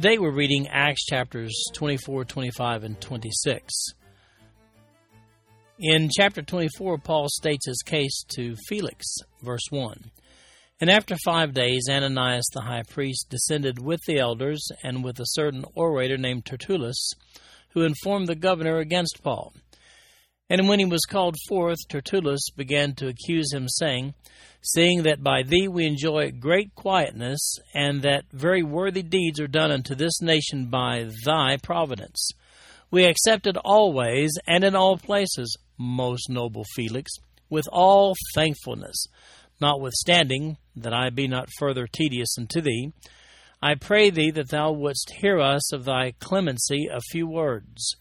Today we're reading Acts chapters 24, 25, and 26. In chapter 24, Paul states his case to Felix, verse 1. And after five days, Ananias the high priest descended with the elders and with a certain orator named Tertullus, who informed the governor against Paul. And when he was called forth, Tertullus began to accuse him, saying, Seeing that by thee we enjoy great quietness, and that very worthy deeds are done unto this nation by thy providence, we accept it always and in all places, most noble Felix, with all thankfulness, notwithstanding that I be not further tedious unto thee. I pray thee that thou wouldst hear us of thy clemency a few words.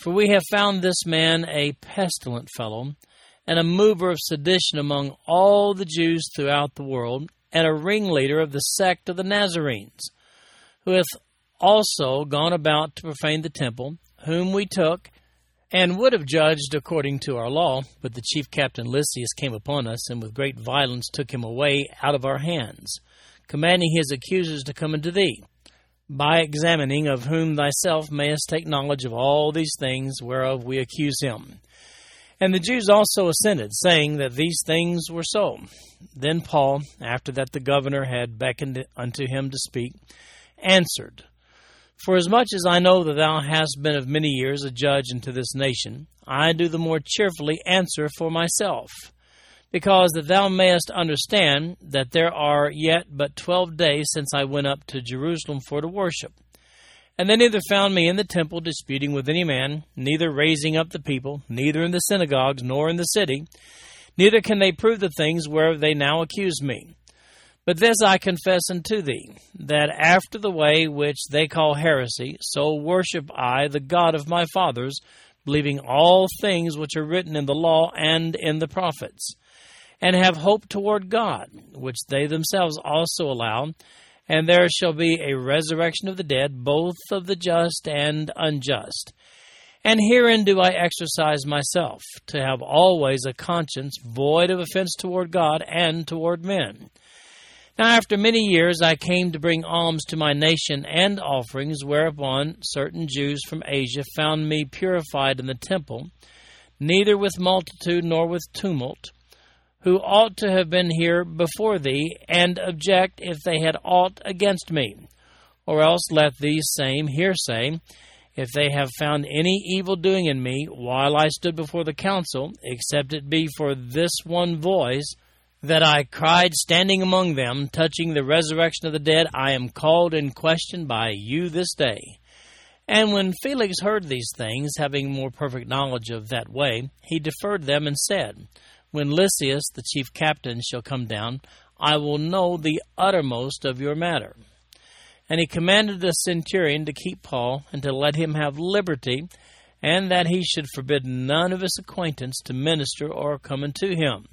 For we have found this man a pestilent fellow, and a mover of sedition among all the Jews throughout the world, and a ringleader of the sect of the Nazarenes, who hath also gone about to profane the temple, whom we took, and would have judged according to our law, but the chief captain Lysias came upon us, and with great violence took him away out of our hands, commanding his accusers to come unto thee by examining of whom thyself mayest take knowledge of all these things whereof we accuse him. And the Jews also assented, saying that these things were so. Then Paul, after that the governor had beckoned unto him to speak, answered, For as much as I know that thou hast been of many years a judge unto this nation, I do the more cheerfully answer for myself because that thou mayest understand that there are yet but twelve days since I went up to Jerusalem for to worship. And they neither found me in the temple disputing with any man, neither raising up the people, neither in the synagogues, nor in the city, neither can they prove the things whereof they now accuse me. But this I confess unto thee, that after the way which they call heresy, so worship I the God of my fathers, believing all things which are written in the law and in the prophets and have hope toward God, which they themselves also allow. And there shall be a resurrection of the dead, both of the just and unjust. And herein do I exercise myself, to have always a conscience void of offense toward God and toward men. Now, after many years, I came to bring alms to my nation and offerings, whereupon certain Jews from Asia found me purified in the temple, neither with multitude nor with tumult who ought to have been here before thee, and object if they had aught against me. Or else let these same here say, if they have found any evil doing in me while I stood before the council, except it be for this one voice, that I cried standing among them, touching the resurrection of the dead, I am called in question by you this day. And when Felix heard these things, having more perfect knowledge of that way, he deferred them and said, when Lysias, the chief captain, shall come down, I will know the uttermost of your matter. And he commanded the centurion to keep Paul and to let him have liberty, and that he should forbid none of his acquaintance to minister or come unto him.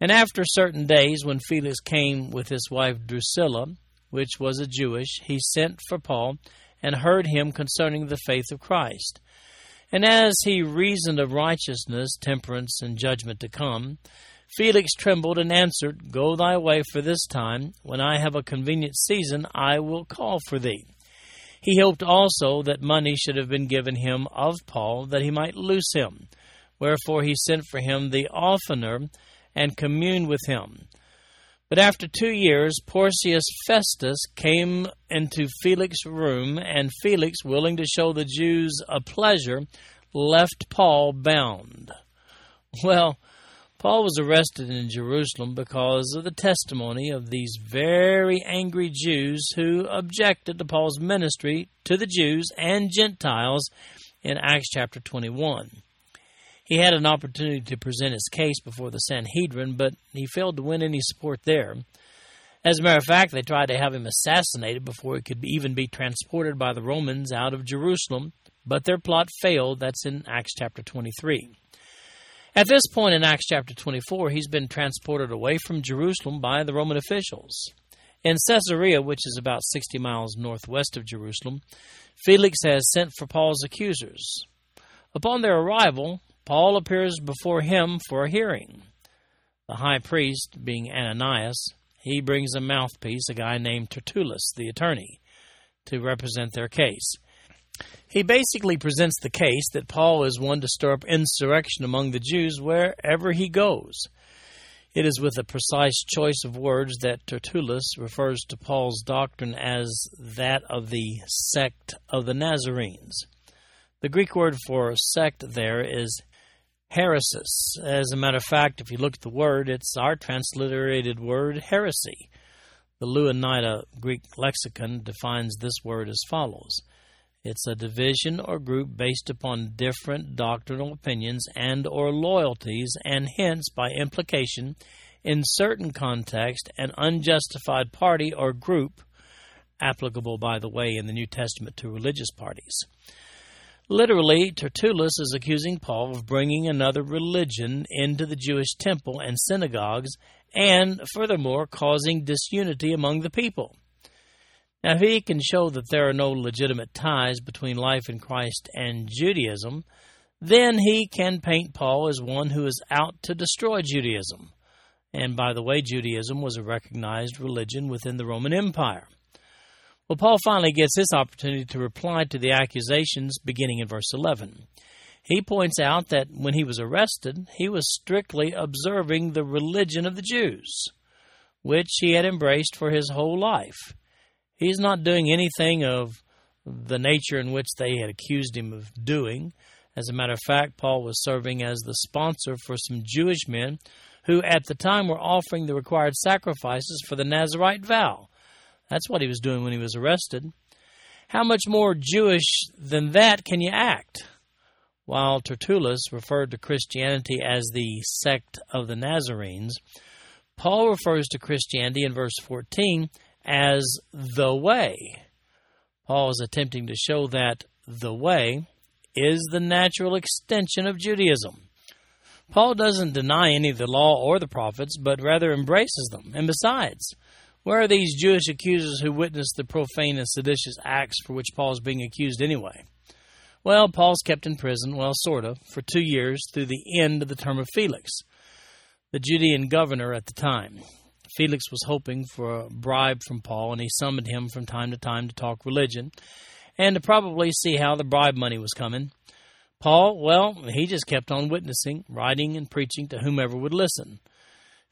And after certain days, when Felix came with his wife Drusilla, which was a Jewish, he sent for Paul and heard him concerning the faith of Christ. And as he reasoned of righteousness, temperance, and judgment to come, Felix trembled and answered, Go thy way for this time. When I have a convenient season, I will call for thee. He hoped also that money should have been given him of Paul, that he might loose him. Wherefore he sent for him the oftener, and communed with him. But after two years, Porcius Festus came into Felix's room, and Felix, willing to show the Jews a pleasure, left Paul bound. Well, Paul was arrested in Jerusalem because of the testimony of these very angry Jews who objected to Paul's ministry to the Jews and Gentiles in Acts chapter 21. He had an opportunity to present his case before the Sanhedrin, but he failed to win any support there. As a matter of fact, they tried to have him assassinated before he could even be transported by the Romans out of Jerusalem, but their plot failed. That's in Acts chapter 23. At this point in Acts chapter 24, he's been transported away from Jerusalem by the Roman officials. In Caesarea, which is about 60 miles northwest of Jerusalem, Felix has sent for Paul's accusers. Upon their arrival, Paul appears before him for a hearing. The high priest, being Ananias, he brings a mouthpiece, a guy named Tertullus, the attorney, to represent their case. He basically presents the case that Paul is one to stir up insurrection among the Jews wherever he goes. It is with a precise choice of words that Tertullus refers to Paul's doctrine as that of the sect of the Nazarenes. The Greek word for sect there is heresis. As a matter of fact, if you look at the word, it's our transliterated word heresy. The Louw-Nida Greek lexicon defines this word as follows it's a division or group based upon different doctrinal opinions and or loyalties and hence by implication in certain context an unjustified party or group applicable by the way in the New Testament to religious parties. Literally, Tertullus is accusing Paul of bringing another religion into the Jewish temple and synagogues and furthermore causing disunity among the people. Now, if he can show that there are no legitimate ties between life in Christ and Judaism, then he can paint Paul as one who is out to destroy Judaism. And by the way, Judaism was a recognized religion within the Roman Empire. Well, Paul finally gets this opportunity to reply to the accusations beginning in verse 11. He points out that when he was arrested, he was strictly observing the religion of the Jews, which he had embraced for his whole life. He's not doing anything of the nature in which they had accused him of doing. As a matter of fact, Paul was serving as the sponsor for some Jewish men who at the time were offering the required sacrifices for the Nazarite vow. That's what he was doing when he was arrested. How much more Jewish than that can you act? While Tertullus referred to Christianity as the sect of the Nazarenes, Paul refers to Christianity in verse 14 as the way. Paul is attempting to show that the way is the natural extension of Judaism. Paul doesn't deny any of the law or the prophets, but rather embraces them. And besides, where are these Jewish accusers who witnessed the profane and seditious acts for which Paul is being accused anyway? Well, Paul's kept in prison, well, sort of, for two years through the end of the term of Felix, the Judean governor at the time. Felix was hoping for a bribe from Paul, and he summoned him from time to time to talk religion and to probably see how the bribe money was coming. Paul, well, he just kept on witnessing, writing, and preaching to whomever would listen.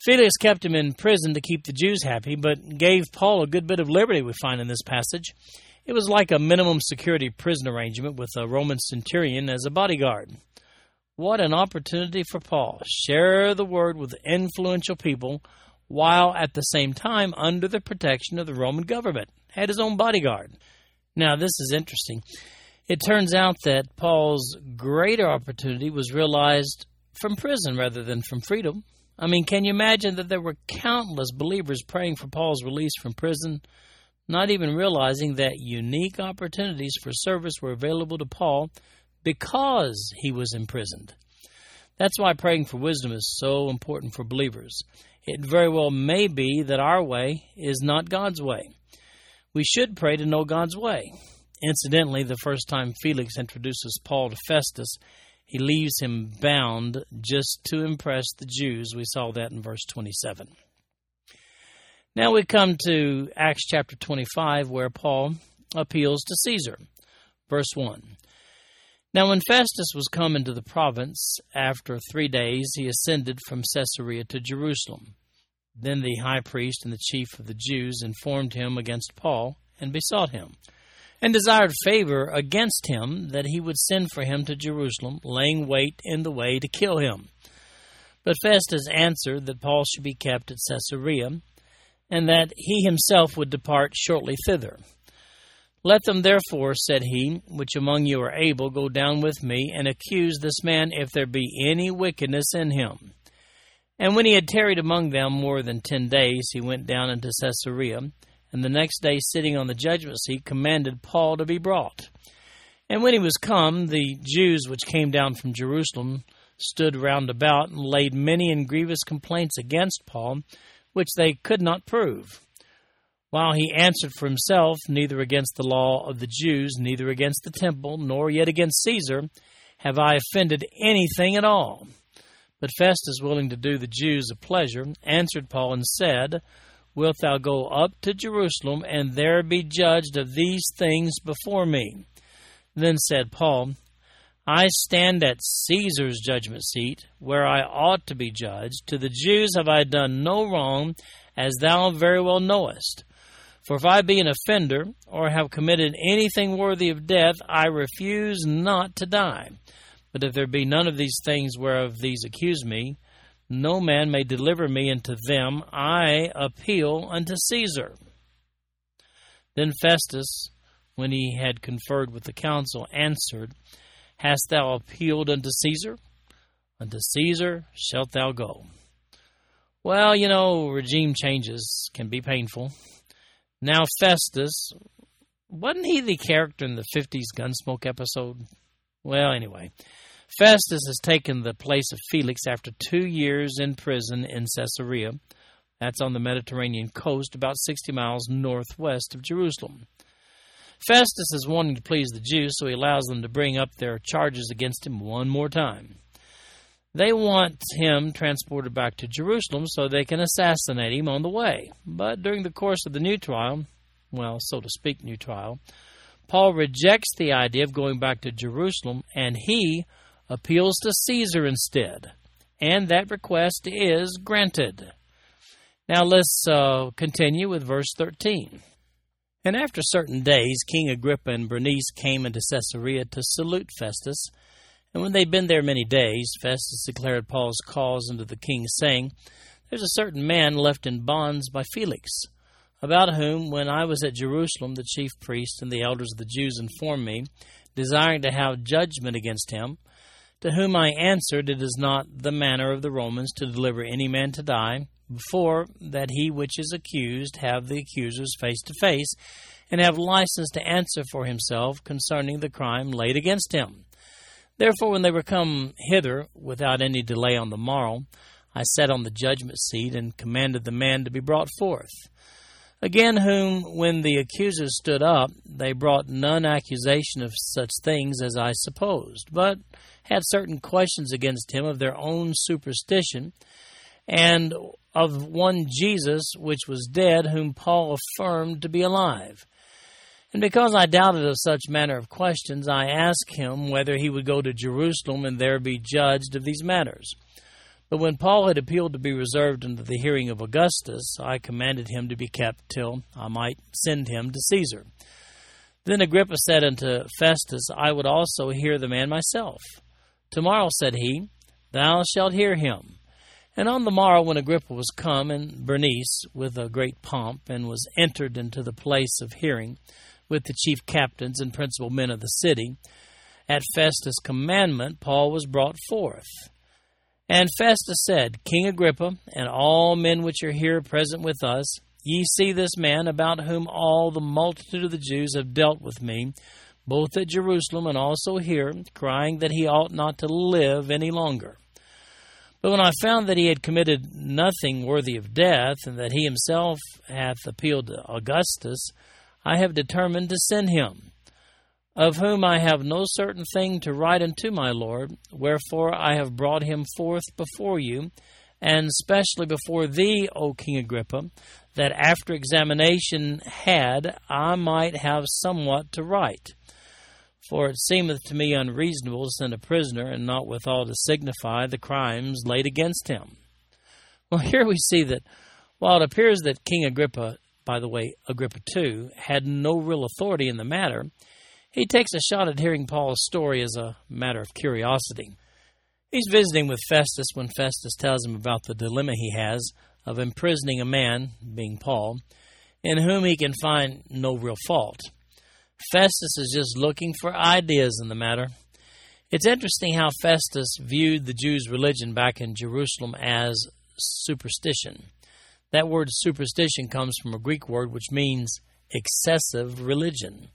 Felix kept him in prison to keep the Jews happy, but gave Paul a good bit of liberty, we find in this passage. It was like a minimum security prison arrangement with a Roman centurion as a bodyguard. What an opportunity for Paul. Share the word with influential people while at the same time under the protection of the Roman government. Had his own bodyguard. Now, this is interesting. It turns out that Paul's greater opportunity was realized from prison rather than from freedom. I mean, can you imagine that there were countless believers praying for Paul's release from prison, not even realizing that unique opportunities for service were available to Paul because he was imprisoned? That's why praying for wisdom is so important for believers. It very well may be that our way is not God's way. We should pray to know God's way. Incidentally, the first time Felix introduces Paul to Festus, he leaves him bound just to impress the Jews. We saw that in verse 27. Now we come to Acts chapter 25, where Paul appeals to Caesar. Verse 1 Now when Festus was come into the province, after three days he ascended from Caesarea to Jerusalem. Then the high priest and the chief of the Jews informed him against Paul, and besought him and desired favor against him that he would send for him to Jerusalem, laying wait in the way to kill him. But Festus answered that Paul should be kept at Caesarea, and that he himself would depart shortly thither. Let them therefore, said he, which among you are able, go down with me, and accuse this man if there be any wickedness in him. And when he had tarried among them more than ten days, he went down into Caesarea, and the next day, sitting on the judgment seat, commanded Paul to be brought. And when he was come, the Jews which came down from Jerusalem stood round about and laid many and grievous complaints against Paul, which they could not prove. While he answered for himself, neither against the law of the Jews, neither against the temple, nor yet against Caesar, have I offended anything at all. But Festus, willing to do the Jews a pleasure, answered Paul and said, Wilt thou go up to Jerusalem, and there be judged of these things before me? Then said Paul, I stand at Caesar's judgment seat, where I ought to be judged. To the Jews have I done no wrong, as thou very well knowest. For if I be an offender, or have committed anything worthy of death, I refuse not to die. But if there be none of these things whereof these accuse me, no man may deliver me unto them. I appeal unto Caesar. Then Festus, when he had conferred with the council, answered, Hast thou appealed unto Caesar? Unto Caesar shalt thou go. Well, you know, regime changes can be painful. Now, Festus, wasn't he the character in the 50s Gunsmoke episode? Well, anyway, Festus has taken the place of Felix after two years in prison in Caesarea. That's on the Mediterranean coast, about 60 miles northwest of Jerusalem. Festus is wanting to please the Jews, so he allows them to bring up their charges against him one more time. They want him transported back to Jerusalem so they can assassinate him on the way. But during the course of the new trial, well, so to speak, new trial, Paul rejects the idea of going back to Jerusalem and he appeals to Caesar instead. And that request is granted. Now let's uh, continue with verse 13. And after certain days, King Agrippa and Bernice came into Caesarea to salute Festus. And when they had been there many days, Festus declared Paul's cause unto the king, saying, There's a certain man left in bonds by Felix, about whom, when I was at Jerusalem, the chief priests and the elders of the Jews informed me, desiring to have judgment against him, to whom I answered, It is not the manner of the Romans to deliver any man to die, before that he which is accused have the accusers face to face, and have license to answer for himself concerning the crime laid against him. Therefore, when they were come hither without any delay on the morrow, I sat on the judgment seat and commanded the man to be brought forth. Again, whom, when the accusers stood up, they brought none accusation of such things as I supposed, but had certain questions against him of their own superstition, and of one Jesus which was dead, whom Paul affirmed to be alive. And because I doubted of such manner of questions, I asked him whether he would go to Jerusalem and there be judged of these matters. But when Paul had appealed to be reserved unto the hearing of Augustus, I commanded him to be kept till I might send him to Caesar. Then Agrippa said unto Festus, I would also hear the man myself. Tomorrow, said he, thou shalt hear him. And on the morrow, when Agrippa was come, and Bernice, with a great pomp, and was entered into the place of hearing, with the chief captains and principal men of the city. At Festus' commandment, Paul was brought forth. And Festus said, King Agrippa, and all men which are here present with us, ye see this man about whom all the multitude of the Jews have dealt with me, both at Jerusalem and also here, crying that he ought not to live any longer. But when I found that he had committed nothing worthy of death, and that he himself hath appealed to Augustus, I have determined to send him, of whom I have no certain thing to write unto my Lord, wherefore I have brought him forth before you, and specially before thee, O King Agrippa, that after examination had I might have somewhat to write. For it seemeth to me unreasonable to send a prisoner, and not withal to signify the crimes laid against him. Well, here we see that while it appears that King Agrippa by the way, Agrippa II, had no real authority in the matter, he takes a shot at hearing Paul's story as a matter of curiosity. He's visiting with Festus when Festus tells him about the dilemma he has of imprisoning a man, being Paul, in whom he can find no real fault. Festus is just looking for ideas in the matter. It's interesting how Festus viewed the Jews' religion back in Jerusalem as superstition. That word superstition comes from a Greek word which means excessive religion.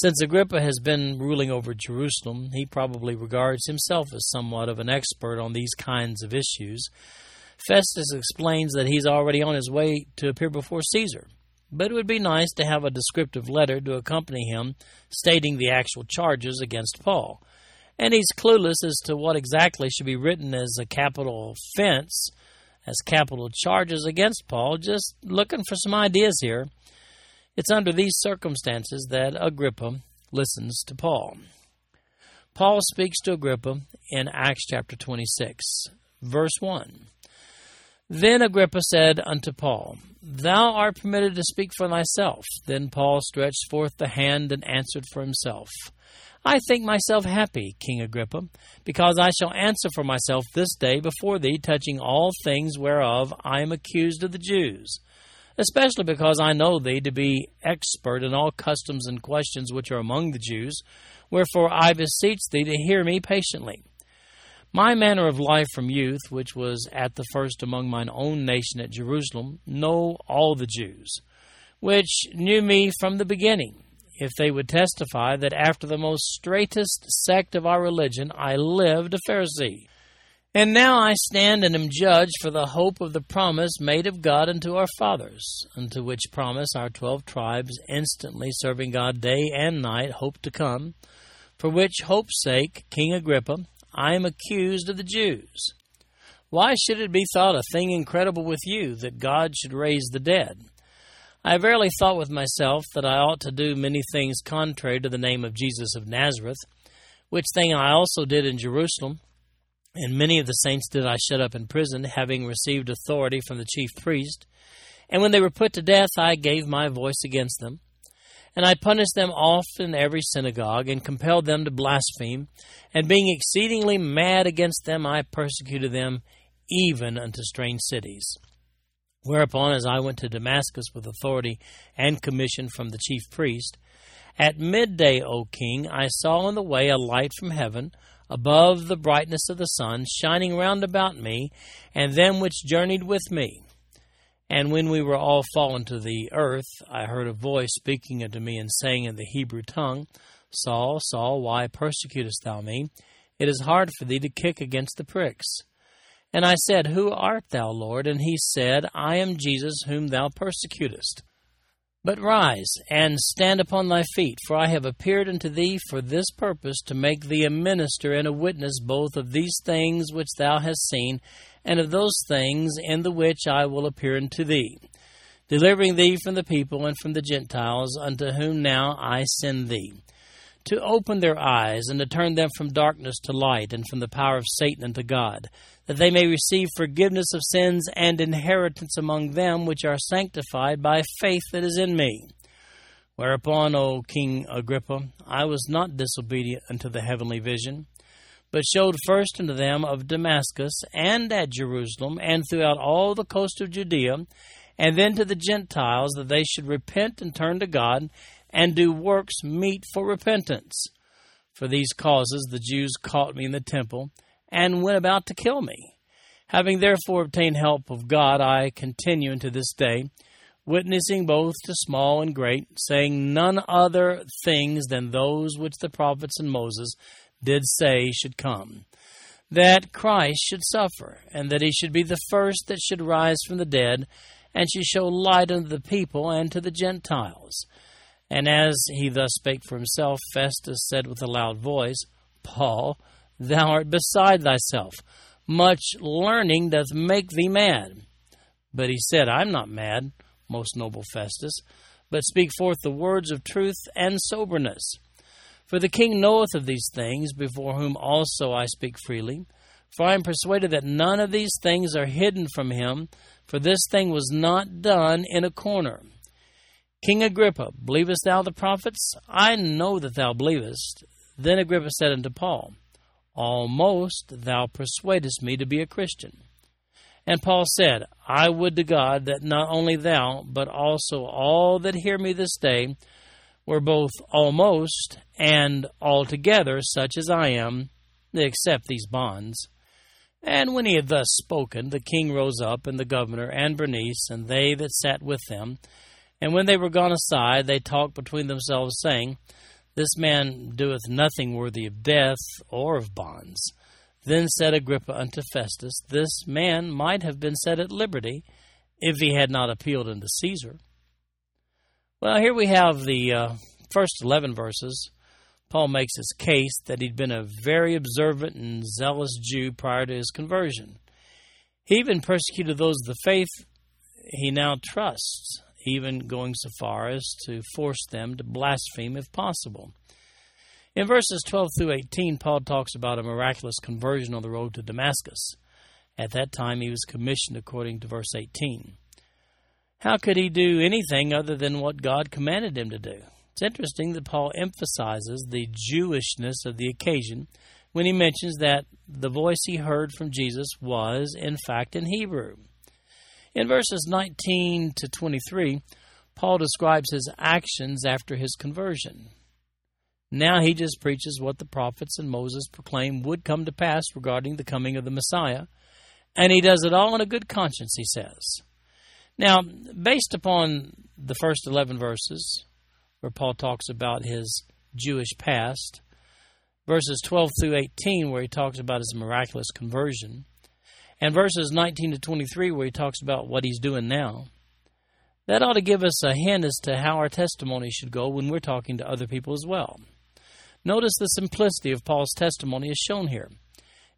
Since Agrippa has been ruling over Jerusalem, he probably regards himself as somewhat of an expert on these kinds of issues. Festus explains that he's already on his way to appear before Caesar, but it would be nice to have a descriptive letter to accompany him stating the actual charges against Paul. And he's clueless as to what exactly should be written as a capital offense, as capital charges against Paul, just looking for some ideas here. It's under these circumstances that Agrippa listens to Paul. Paul speaks to Agrippa in Acts chapter 26, verse 1. Then Agrippa said unto Paul, Thou art permitted to speak for thyself. Then Paul stretched forth the hand and answered for himself. I think myself happy, King Agrippa, because I shall answer for myself this day before thee touching all things whereof I am accused of the Jews especially because I know thee to be expert in all customs and questions which are among the Jews. Wherefore I beseech thee to hear me patiently. My manner of life from youth, which was at the first among mine own nation at Jerusalem, know all the Jews, which knew me from the beginning, if they would testify that after the most straitest sect of our religion I lived a Pharisee and now I stand and am judged for the hope of the promise made of God unto our fathers, unto which promise our twelve tribes, instantly serving God day and night, hope to come. For which hope's sake, King Agrippa, I am accused of the Jews. Why should it be thought a thing incredible with you that God should raise the dead? I verily thought with myself that I ought to do many things contrary to the name of Jesus of Nazareth, which thing I also did in Jerusalem and many of the saints did I shut up in prison, having received authority from the chief priest. And when they were put to death, I gave my voice against them. And I punished them oft in every synagogue, and compelled them to blaspheme. And being exceedingly mad against them, I persecuted them even unto strange cities. Whereupon, as I went to Damascus with authority and commission from the chief priest, at midday, O king, I saw on the way a light from heaven above the brightness of the sun, shining round about me, and them which journeyed with me. And when we were all fallen to the earth, I heard a voice speaking unto me and saying in the Hebrew tongue, Saul, Saul, why persecutest thou me? It is hard for thee to kick against the pricks. And I said, Who art thou, Lord? And he said, I am Jesus whom thou persecutest. But rise and stand upon thy feet, for I have appeared unto thee for this purpose, to make thee a minister and a witness both of these things which thou hast seen, and of those things in the which I will appear unto thee, delivering thee from the people and from the Gentiles, unto whom now I send thee, to open their eyes, and to turn them from darkness to light, and from the power of Satan unto God that they may receive forgiveness of sins and inheritance among them which are sanctified by faith that is in me. Whereupon, O King Agrippa, I was not disobedient unto the heavenly vision, but showed first unto them of Damascus and at Jerusalem and throughout all the coast of Judea, and then to the Gentiles that they should repent and turn to God and do works meet for repentance. For these causes the Jews caught me in the temple and went about to kill me. Having therefore obtained help of God, I continue unto this day, witnessing both to small and great, saying none other things than those which the prophets and Moses did say should come that Christ should suffer, and that he should be the first that should rise from the dead, and should show light unto the people and to the Gentiles. And as he thus spake for himself, Festus said with a loud voice, Paul, Thou art beside thyself. Much learning doth make thee mad. But he said, I am not mad, most noble Festus, but speak forth the words of truth and soberness. For the king knoweth of these things, before whom also I speak freely. For I am persuaded that none of these things are hidden from him, for this thing was not done in a corner. King Agrippa, believest thou the prophets? I know that thou believest. Then Agrippa said unto Paul, Almost thou persuadest me to be a Christian. And Paul said, I would to God that not only thou, but also all that hear me this day, were both almost and altogether such as I am, except these bonds. And when he had thus spoken, the king rose up, and the governor, and Bernice, and they that sat with them. And when they were gone aside, they talked between themselves, saying, This man doeth nothing worthy of death or of bonds. Then said Agrippa unto Festus, This man might have been set at liberty, if he had not appealed unto Caesar. Well, here we have the uh, first 11 verses. Paul makes his case that he'd been a very observant and zealous Jew prior to his conversion. He even persecuted those of the faith he now trusts, even going so far as to force them to blaspheme if possible. In verses 12 through 18, Paul talks about a miraculous conversion on the road to Damascus. At that time, he was commissioned according to verse 18. How could he do anything other than what God commanded him to do? It's interesting that Paul emphasizes the Jewishness of the occasion when he mentions that the voice he heard from Jesus was, in fact, in Hebrew. In verses 19 to 23, Paul describes his actions after his conversion. Now he just preaches what the prophets and Moses proclaimed would come to pass regarding the coming of the Messiah, and he does it all in a good conscience, he says. Now, based upon the first 11 verses, where Paul talks about his Jewish past, verses 12 through 18, where he talks about his miraculous conversion, and verses 19 to 23, where he talks about what he's doing now, that ought to give us a hint as to how our testimony should go when we're talking to other people as well. Notice the simplicity of Paul's testimony is shown here.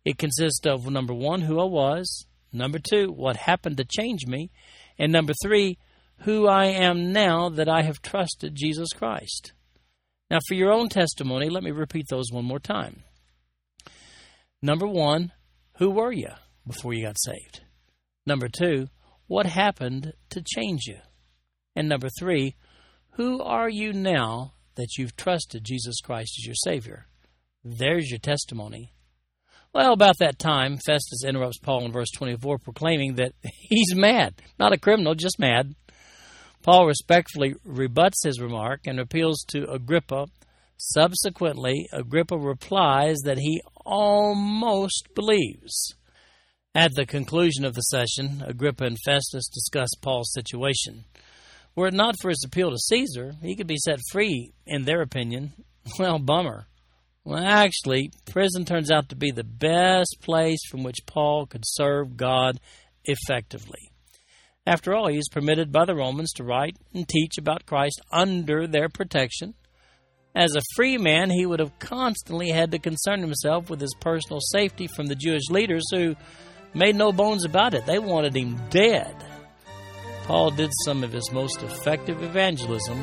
It consists of number one, who I was, number two, what happened to change me, and number three, who I am now that I have trusted Jesus Christ. Now, for your own testimony, let me repeat those one more time. Number one, who were you before you got saved? Number two, what happened to change you? And number three, who are you now that you've trusted Jesus Christ as your Savior? There's your testimony. Well, about that time, Festus interrupts Paul in verse 24, proclaiming that he's mad. Not a criminal, just mad. Paul respectfully rebuts his remark and appeals to Agrippa. Subsequently, Agrippa replies that he almost believes. At the conclusion of the session, Agrippa and Festus discuss Paul's situation. Were it not for his appeal to Caesar, he could be set free, in their opinion. Well, bummer. Well, actually, prison turns out to be the best place from which Paul could serve God effectively. After all, he is permitted by the Romans to write and teach about Christ under their protection. As a free man, he would have constantly had to concern himself with his personal safety from the Jewish leaders who made no bones about it. They wanted him dead. Paul did some of his most effective evangelism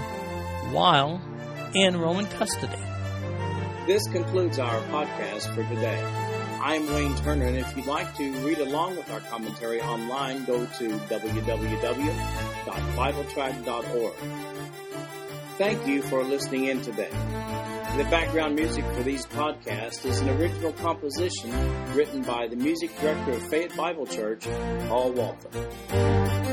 while in Roman custody. This concludes our podcast for today. I'm Wayne Turner, and if you'd like to read along with our commentary online, go to www.bibletrack.org. Thank you for listening in today. The background music for these podcasts is an original composition written by the music director of Fayette Bible Church, Paul Waltham.